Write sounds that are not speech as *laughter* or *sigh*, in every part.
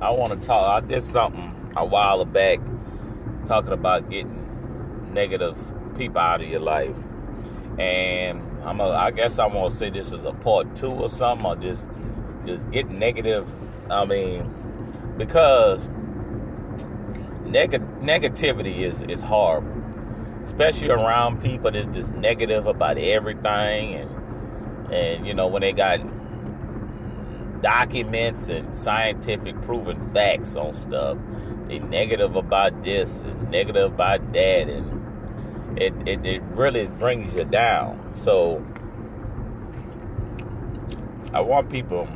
I want to talk. I did something a while back talking about getting negative people out of your life, and I'm. A, I guess I'm gonna say this is a part two or something, or just just get negative. I mean, because neg- negativity is is horrible, especially around people that's just negative about everything, and and you know when they got documents and scientific proven facts on stuff. They negative about this and negative about that, and it, it, it really brings you down. So I want people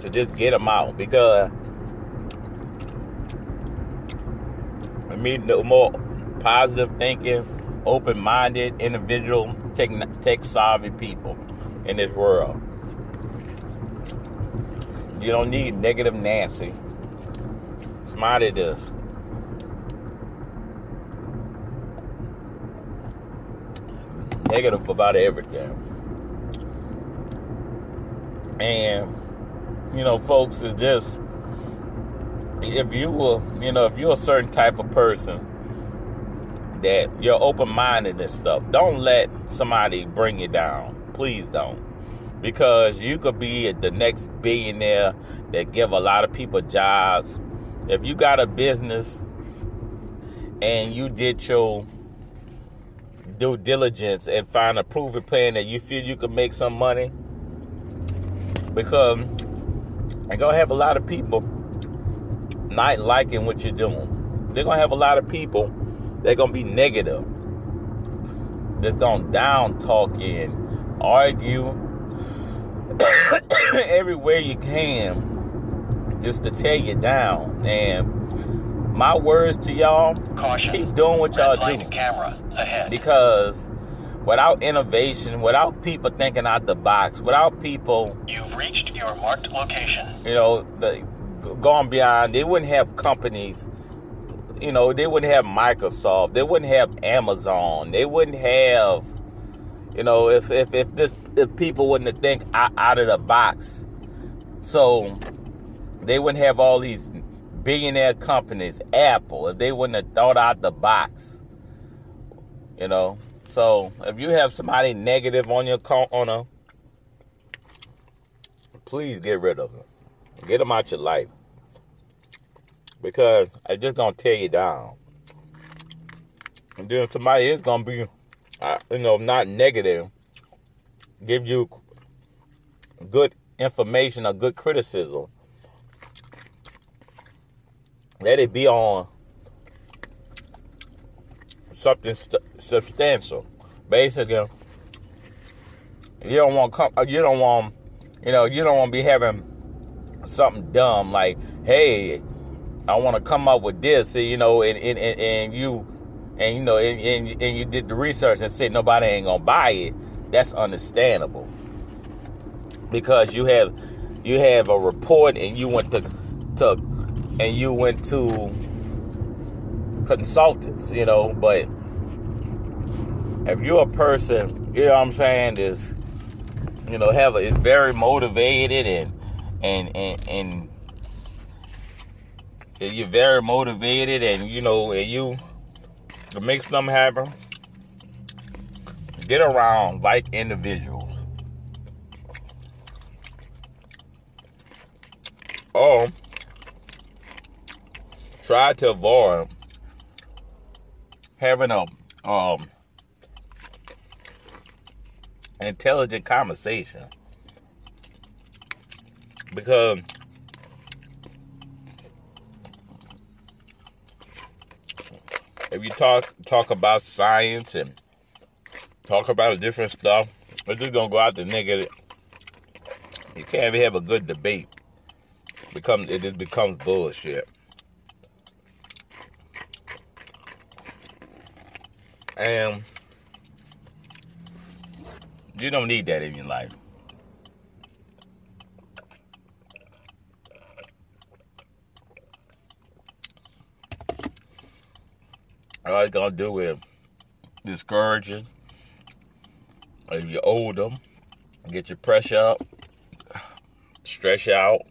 to just get them out because I mean the more positive thinking, open minded individual, tech, tech savvy people in this world. You don't need negative Nancy. Smarty does. Negative about everything. And, you know, folks, it's just, if you will, you know, if you're a certain type of person that you're open minded and stuff, don't let somebody bring you down. Please don't because you could be the next billionaire that give a lot of people jobs. If you got a business and you did your due diligence and find a proven plan that you feel you can make some money, because you're gonna have a lot of people not liking what you're doing. They're gonna have a lot of people that gonna be negative. That's gonna down talk and argue *coughs* everywhere you can just to tear you down. And my words to y'all, Caution. keep doing what y'all do. Camera ahead. Because without innovation, without people thinking out the box, without people You've reached your marked location. You know, the gone beyond, they wouldn't have companies you know, they wouldn't have Microsoft, they wouldn't have Amazon, they wouldn't have you know, if if if this if people wouldn't think out of the box, so they wouldn't have all these billionaire companies, Apple, if they wouldn't have thought out the box. You know, so if you have somebody negative on your on a, please get rid of them. Get them out your life because it's just gonna tear you down. And then somebody is gonna be uh, you know, not negative, give you good information or good criticism. Let it be on something st- substantial. Basically, you don't want come, you don't want you know you don't want to be having something dumb like, hey, I want to come up with this, you know, and and, and you and you know, and, and, and you did the research and said nobody ain't gonna buy it, that's understandable. Because you have you have a report and you went to to and you went to consultants, you know, but if you're a person, you know what I'm saying, is you know, have a, is very motivated and and and and you're very motivated and you know and you to make something happen, get around like individuals. Or try to avoid having a um, intelligent conversation because if you talk talk about science and talk about different stuff, it's just gonna go out the negative. You can't even have a good debate. Become it just becomes bullshit. And you don't need that in your life. all you gonna do is discourage you. If you owe them, get your pressure up, stretch out.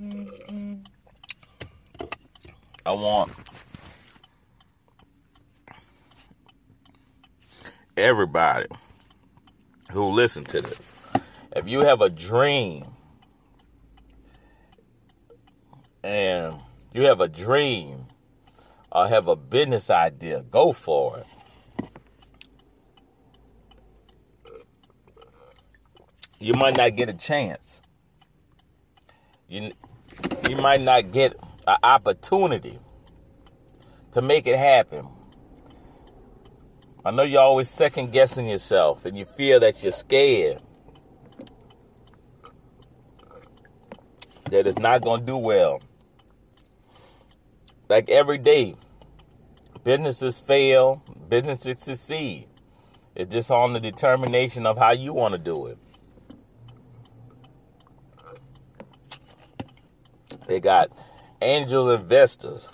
Mm-hmm. I want everybody who listen to this. If you have a dream and you have a dream or have a business idea, go for it. You might not get a chance. You you might not get an opportunity to make it happen. I know you're always second guessing yourself and you feel that you're scared. That it's not going to do well. Like every day, businesses fail, businesses succeed. It's just on the determination of how you want to do it. They got angel investors.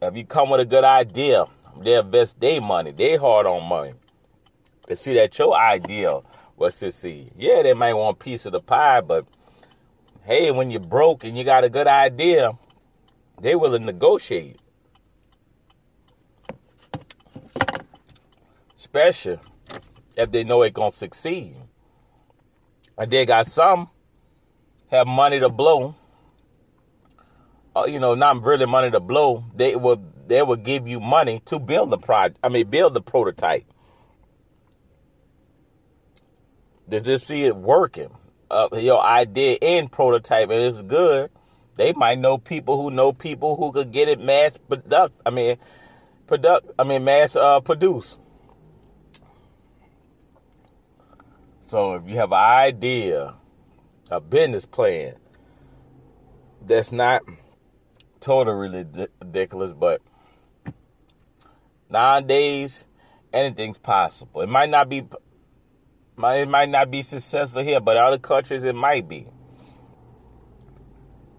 If you come with a good idea, they invest their money, they hard on money. To see that your idea was succeed. Yeah, they might want a piece of the pie, but hey, when you're broke and you got a good idea, they will negotiate. Especially if they know it's gonna succeed. And they got some have money to blow, uh, you know, not really money to blow, they will they will give you money to build the project. I mean, build the prototype. To just see it working, uh, your idea in prototype, and it's good. They might know people who know people who could get it mass product. I mean, product. I mean, mass uh, produce. So if you have an idea a business plan that's not totally ridiculous, but nowadays anything's possible. It might not be it might not be successful here, but other countries it might be.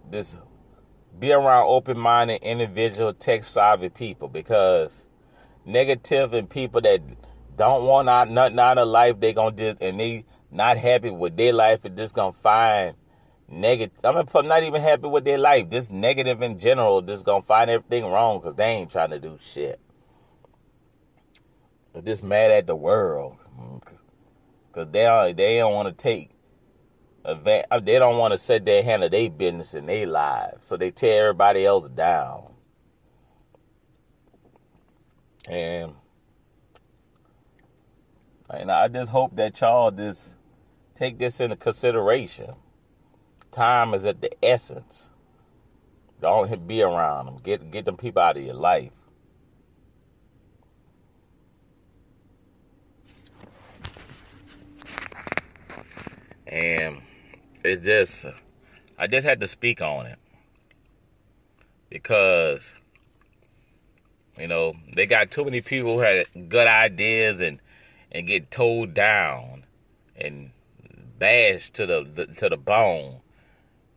This be around open-minded individual tech-savvy people because negative and people that don't want out nothing out of life, they gonna just and they not happy with their life and just gonna find negative. I'm not even happy with their life. Just negative in general. Just gonna find everything wrong because they ain't trying to do shit. They're just mad at the world because they don't, they don't want to take Uh, they don't want to set their hand of their business in their lives, so they tear everybody else down. And and I just hope that y'all just take this into consideration. Time is at the essence. Don't be around them. Get get them people out of your life. And it's just I just had to speak on it. Because you know, they got too many people who had good ideas and and get towed down and bashed to the, the to the bone.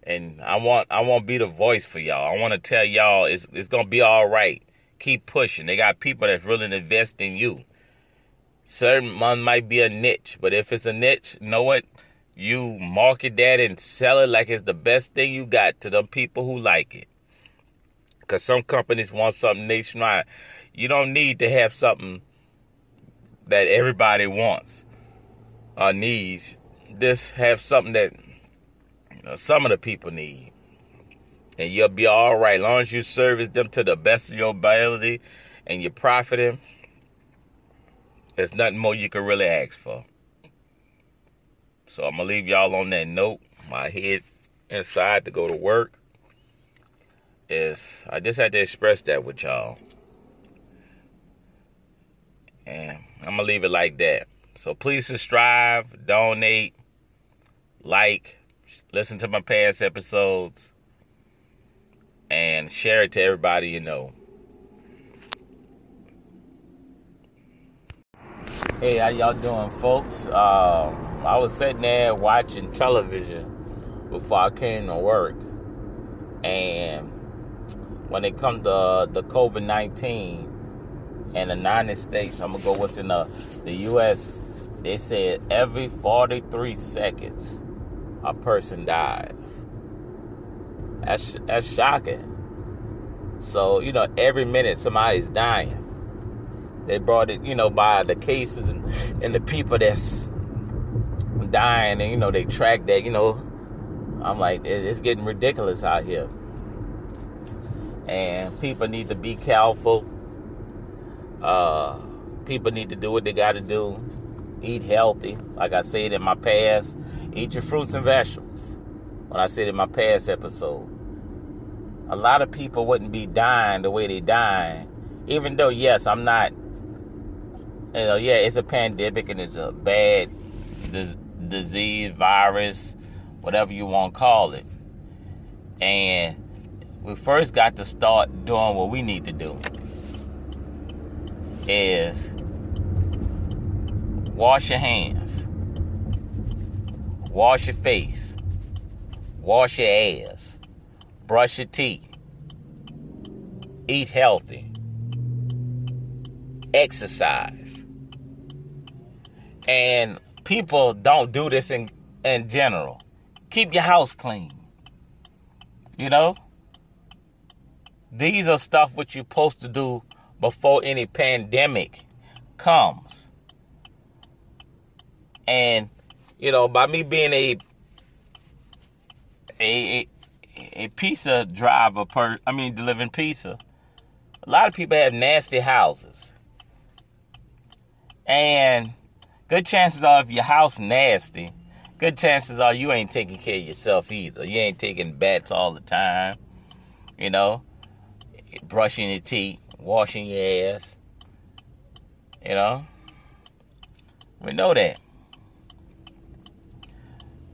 And I want I want to be the voice for y'all. I want to tell y'all it's it's gonna be all right. Keep pushing. They got people that's really invest in you. Certain one might be a niche, but if it's a niche, know what? You market that and sell it like it's the best thing you got to them people who like it. Cause some companies want something nationwide. You don't need to have something that everybody wants or needs. Just have something that you know, some of the people need. And you'll be all right. Long as you service them to the best of your ability and you're profiting, there's nothing more you can really ask for. So I'm gonna leave y'all on that note. My head inside to go to work is I just had to express that with y'all. And I'm gonna leave it like that. So please subscribe, donate, like, listen to my past episodes, and share it to everybody you know. Hey, how y'all doing, folks? Um, I was sitting there watching television before I came to work, and when it comes to the COVID nineteen in the United States, I'm gonna go what's in the the U.S. They said every 43 seconds a person dies. That's that's shocking. So, you know, every minute somebody's dying. They brought it, you know, by the cases and, and the people that's dying, and, you know, they track that, you know. I'm like, it's getting ridiculous out here. And people need to be careful. Uh, people need to do what they got to do. Eat healthy. Like I said in my past, eat your fruits and vegetables. When I said in my past episode, a lot of people wouldn't be dying the way they dying. Even though, yes, I'm not, you know, yeah, it's a pandemic and it's a bad disease, virus, whatever you want to call it. And we first got to start doing what we need to do is wash your hands, wash your face, wash your ass, brush your teeth, eat healthy, exercise. And people don't do this in, in general. Keep your house clean. You know? These are stuff what you're supposed to do before any pandemic comes. And you know, by me being a a a pizza driver per I mean delivering pizza, a lot of people have nasty houses. And good chances are if your house nasty, good chances are you ain't taking care of yourself either. You ain't taking baths all the time. You know, brushing your teeth, washing your ass. You know? We know that.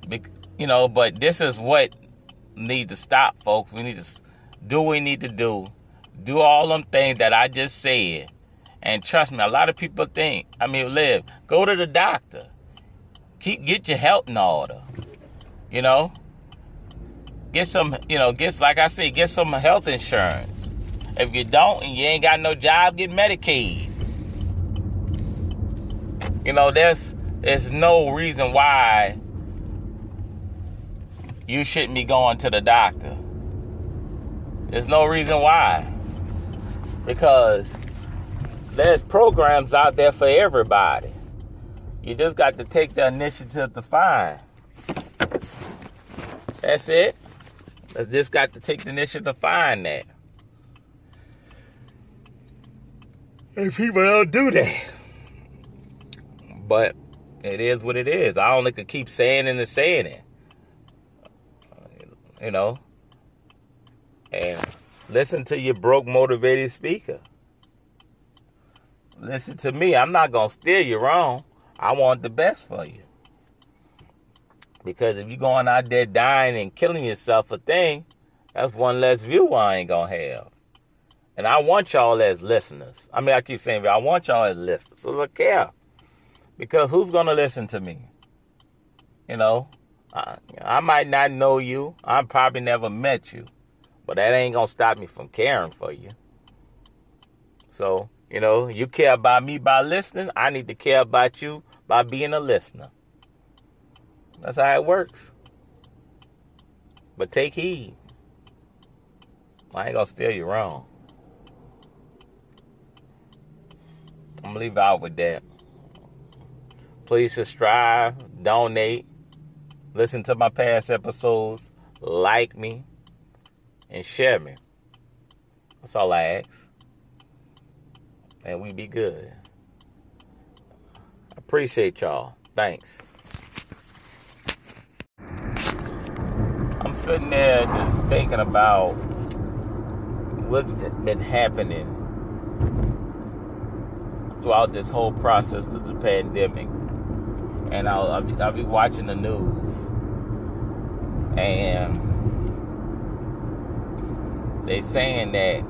Be- you know, but this is what need to stop, folks. We need to do what we need to do. Do all them things that I just said. And trust me, a lot of people think, I mean, live, go to the doctor. Keep get your health in order. You know? Get some, you know, get like I said, get some health insurance. If you don't and you ain't got no job, get Medicaid. You know, there's there's no reason why you shouldn't be going to the doctor. There's no reason why. Because there's programs out there for everybody. You just got to take the initiative to find. That's it. You just got to take the initiative to find that. And people don't do that. But it is what it is. I only could keep saying it and saying it. You know? And listen to your broke, motivated speaker. Listen to me. I'm not to steer you wrong. I want the best for you. Because if you're going out there dying and killing yourself a thing, that's one less view I ain't to have. And I want y'all as listeners. I mean, I keep saying, I want y'all as listeners. So look care. Because who's to listen to me? You know, I, I might not know you. I probably never met you. But that ain't to stop me from caring for you. So, you know, you care about me by listening. I need to care about you by being a listener. That's how it works. But take heed. I ain't going to steer you wrong. I'm gonna leave out with that. Please subscribe, donate, listen to my past episodes, like me, and share me. That's all I ask. And we be good. Appreciate y'all. Thanks. I'm sitting there just thinking about what's been happening throughout this whole process of the pandemic. And I'll, I'll, be, I'll be watching the news. And they're saying that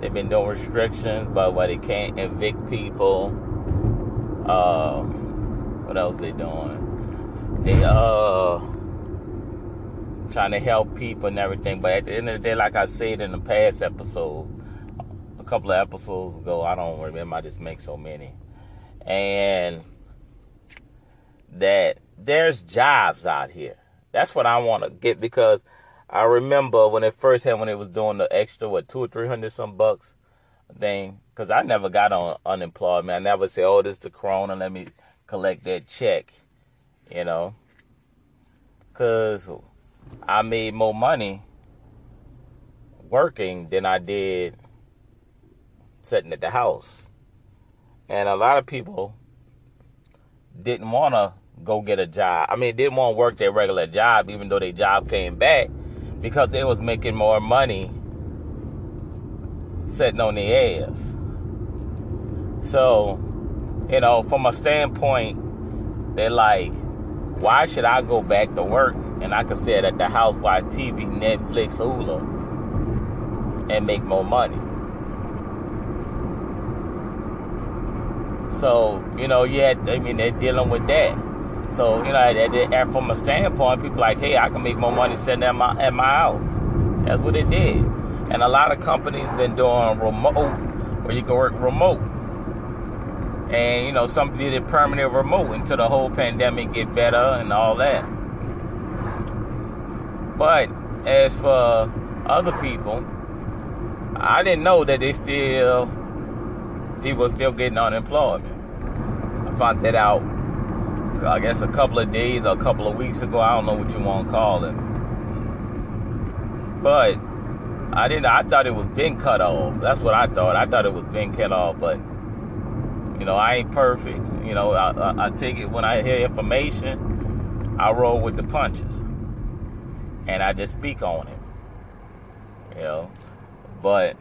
they've been doing restrictions, but why they can't evict people. Um, what else they doing? They uh trying to help people and everything. But at the end of the day, like I said in the past episode, a couple of episodes ago. I don't remember. I just make so many. And that there's jobs out here. That's what I want to get because I remember when it first happened, when it was doing the extra, what, two or three hundred some bucks thing, because I never got on unemployment. I never said, oh, this is the corona, let me collect that check, you know, because I made more money working than I did sitting at the house. And a lot of people didn't want to go get a job. I mean, didn't want to work their regular job, even though their job came back, because they was making more money sitting on their ass. So, you know, from a standpoint, they're like, why should I go back to work and I can sit at the house, watch TV, Netflix, Hulu, and make more money? So, you know, yeah, I mean, they're dealing with that. So, you know, at, from a standpoint, people like, hey, I can make more money sitting at my at my house. That's what it did. And a lot of companies been doing remote, where you can work remote. And you know, some did it permanent remote until the whole pandemic get better and all that. But as for other people, I didn't know that they still people still getting unemployment. I found that out I guess a couple of days or a couple of weeks ago. I don't know what you want to call it. But I didn't. I thought it was been cut off. That's what I thought. I thought it was been cut off. But you know, I ain't perfect. You know, I, I, I take it when I hear information. I roll with the punches, and I just speak on it. You know, but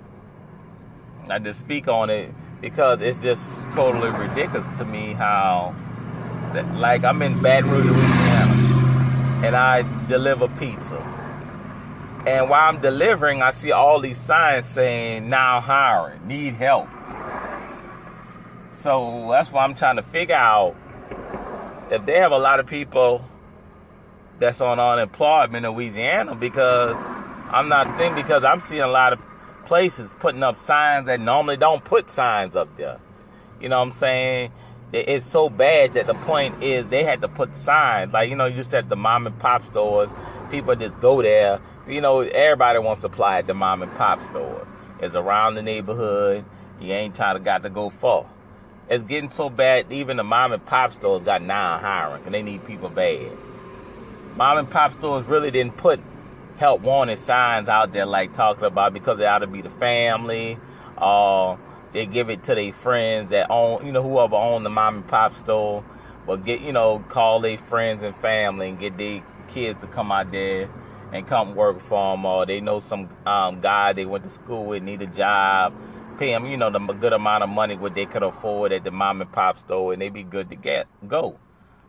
I just speak on it because it's just totally ridiculous to me how like I'm in Baton Rouge, Louisiana, and I deliver pizza. And while I'm delivering, I see all these signs saying now hiring, need help. So that's why I'm trying to figure out if they have a lot of people that's on unemployment in Louisiana because I'm not thinking because I'm seeing a lot of places putting up signs that normally don't put signs up there. You know what I'm saying? It's so bad that the point is they had to put signs. Like you know you said the mom and pop stores people just go there. You know everybody wants supply at the mom and pop stores. It's around the neighborhood. You ain't trying to got to go far. It's getting so bad even the mom and pop stores got now hiring and they need people bad. Mom and pop stores really didn't put help wanted signs out there like talking about because it ought to be the family uh they give it to their friends that own, you know, whoever own the mom and pop store. But get, you know, call their friends and family and get their kids to come out there and come work for them. Or they know some um, guy they went to school with need a job. Pay them, you know, the good amount of money what they could afford at the mom and pop store, and they be good to get go.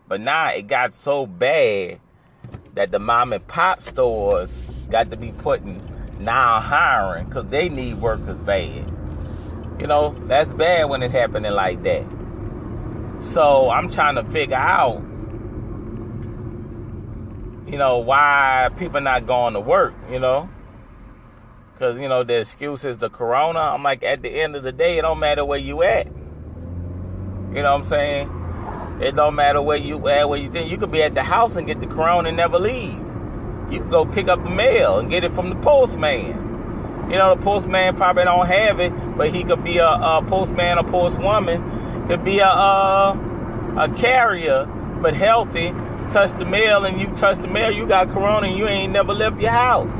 But now it got so bad that the mom and pop stores got to be putting now hiring because they need workers bad. You know, that's bad when it happening like that. So I'm trying to figure out, you know, why people not going to work, you know? Because, you know, the excuse is the corona. I'm like, at the end of the day, it don't matter where you at. You know what I'm saying? It don't matter where you at, where you think. You could be at the house and get the corona and never leave. You can go pick up the mail and get it from the postman. You know, the postman probably don't have it, but he could be a, a postman or postwoman. Could be a, a a carrier, but healthy. Touch the mail and you touch the mail, you got corona and you ain't never left your house.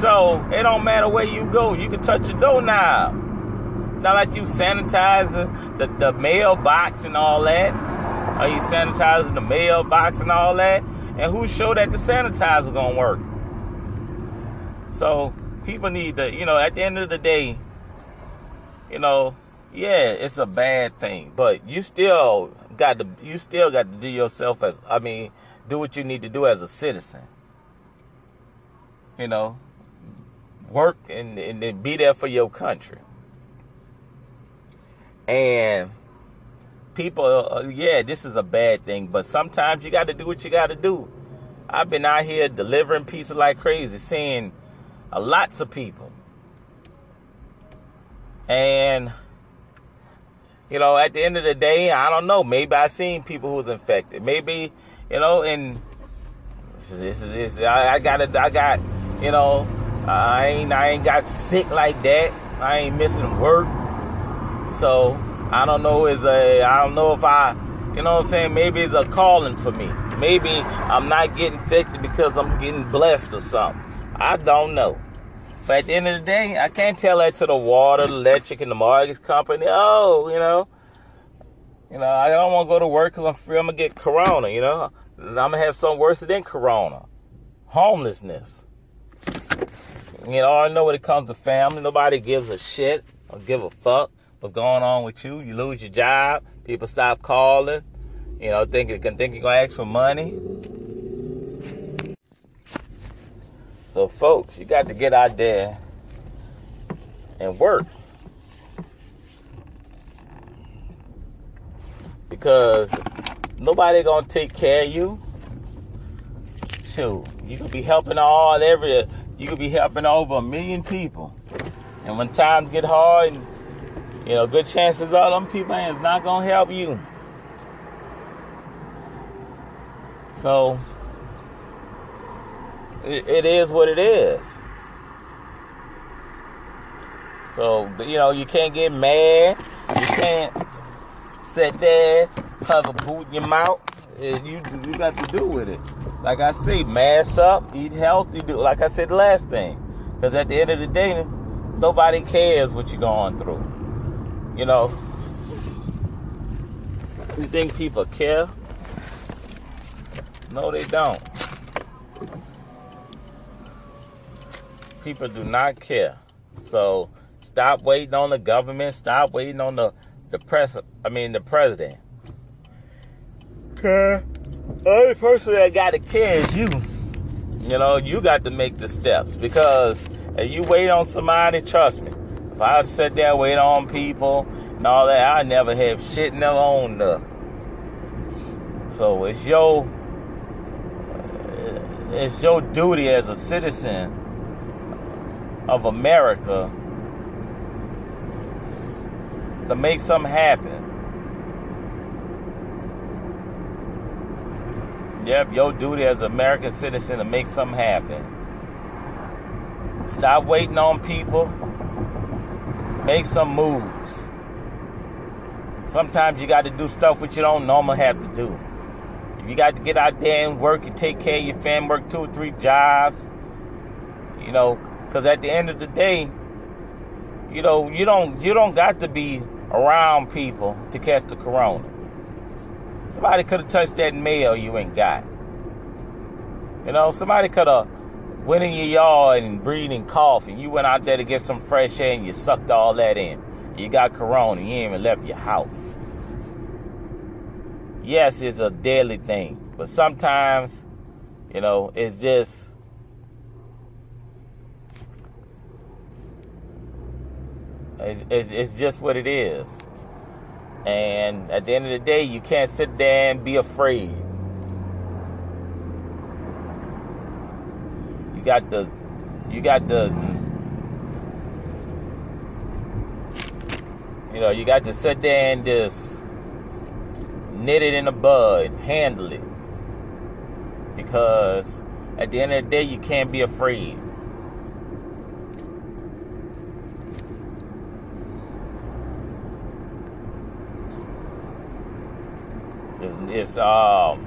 So it don't matter where you go, you can touch your doorknob. Not like you sanitize the, the, the mailbox and all that. Are you sanitizing the mailbox and all that? And who showed that the sanitizer gonna work? So people need to, you know, at the end of the day, you know, yeah, it's a bad thing, but you still got to, you still got to do yourself as, I mean, do what you need to do as a citizen. You know, work and, and, be there for your country. And people, uh, yeah, this is a bad thing, but sometimes you got to do what you got to do. I've been out here delivering pizza like crazy, seeing uh, lots of people. And you know, at the end of the day, I don't know. Maybe I seen people who's infected. Maybe, you know, and This is this. I, I got it. I got. You know, I ain't. I ain't got sick like that. I ain't missing work. So I don't know. Is a. I don't know if I. You know what I'm saying? Maybe it's a calling for me. Maybe I'm not getting affected because I'm getting blessed or something. I don't know. But at the end of the day, I can't tell that to the water, electric, and the mortgage company. Oh, you know, you know, I don't want to go to work because I'm free. I'm gonna get corona. You know, I'm gonna have something worse than corona, homelessness. You know, I know when it comes to family, nobody gives a shit or give a fuck what's going on with you. You lose your job, people stop calling. You know, thinking think you're gonna ask for money. So, folks, you got to get out there and work. Because nobody gonna take care of you. Shoot, you could be helping all every you could be helping over a million people. And when times get hard and you know, good chances are them people ain't not gonna help you. So it, is what it is. So you know you can't get mad. You can't sit there, have a boot in your mouth. You you got to do with it. Like I say, mask up, eat healthy. Do like I said last thing. Because at the end of the day, nobody cares what you're going through. You know. You think people care? No, they don't. People do not care. So stop waiting on the government. Stop waiting on the the press. I mean the president. Okay. The only person that got to care is you. You know, you got to make the steps because if you wait on somebody, trust me. If I sit there and wait on people and all that, I never have shit never owned up. So it's your it's your duty as a citizen of America to make something happen. Yep, your duty as an American citizen to make something happen. Stop waiting on people. Make some moves. Sometimes you got to do stuff which you don't normally have to do. You got to get out there and work and take care of your family, work two or three jobs, you know, because at the end of the day, you know, you don't you don't got to be around people to catch the corona. Somebody could have touched that mail you ain't got. You know, somebody could have went in your yard and breathed and and you went out there to get some fresh air and you sucked all that in. You got corona, you ain't even left your house. Yes, it's a deadly thing, but sometimes, you know, it's just it's, it's just what it is. And at the end of the day, you can't sit there and be afraid. You got the, you got the, you know, you got to sit there and just knit it in the bud, handle it. Because at the end of the day, you can't be afraid. It's, um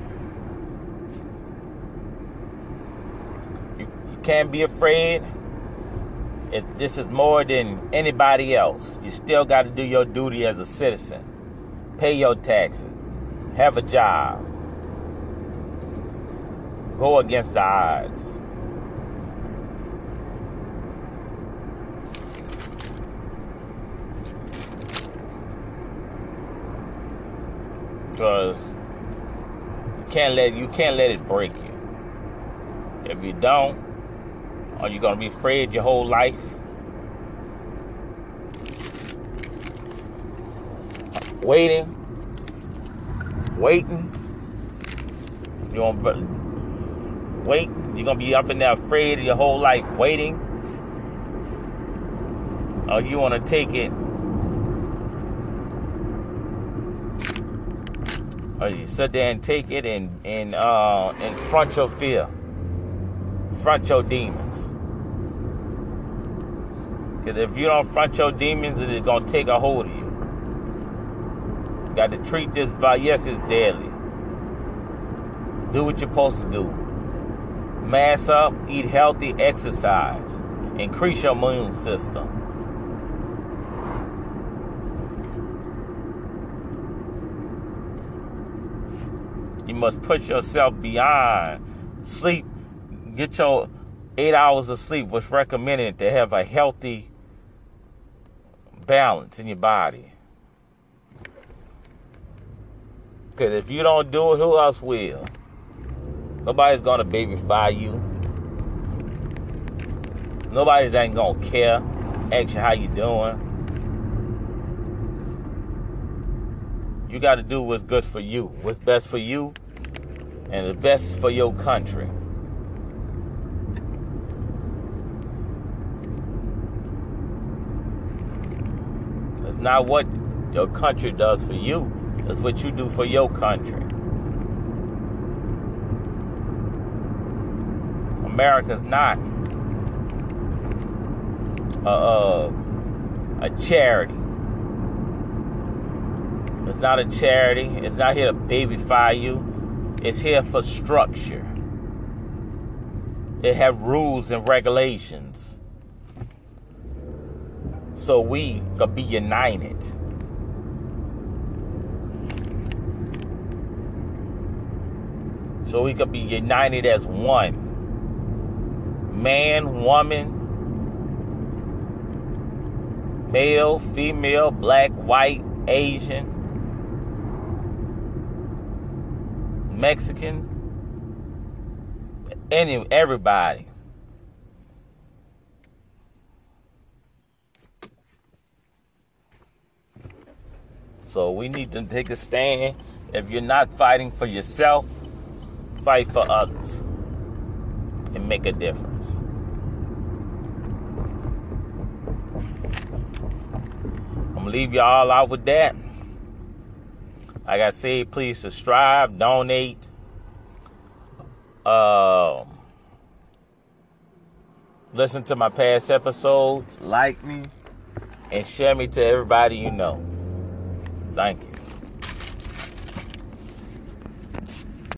you, you can't be afraid. It, this is more than anybody else. You still got to do your duty as a citizen. Pay your taxes. Have a job. Go against the odds. because can't let you can't let it break you. If you don't, are you gonna be afraid your whole life? Waiting, waiting. You gonna wait? You're gonna be up in there afraid your whole life, waiting. Or you wanna take it or you sit there and take it and and uh, and front your fear. front your demons. Because if you don't front your demons, it's going to take a hold of you. got to treat this. Yes, it's deadly. Do what you're supposed to do. Mass up, eat healthy, exercise. Increase your immune system. Must push yourself beyond sleep. Get your eight hours of sleep. What's recommended to have a healthy balance in your body. Because if you don't do it, who else will? Nobody's gonna babyfy you. Nobody's ain't gonna care. Ask you how you doing. You got to do what's good for you, what's best for you, and the best for your country. It's not what your country does for you, it's what you do for your country. America's not a, a, a charity. It's not a charity. It's not here to babyfy you. It's here for structure. It have rules and regulations. So we could be united. So we could be united as one. Man, woman, male, female, black, white, Asian, Mexican, any everybody. So we need to take a stand. If you're not fighting for yourself, fight for others and make a difference. I'm gonna leave y'all out with that. Like I said, please subscribe, donate, uh, listen to my past episodes, like me, and share me to everybody you know. Thank you.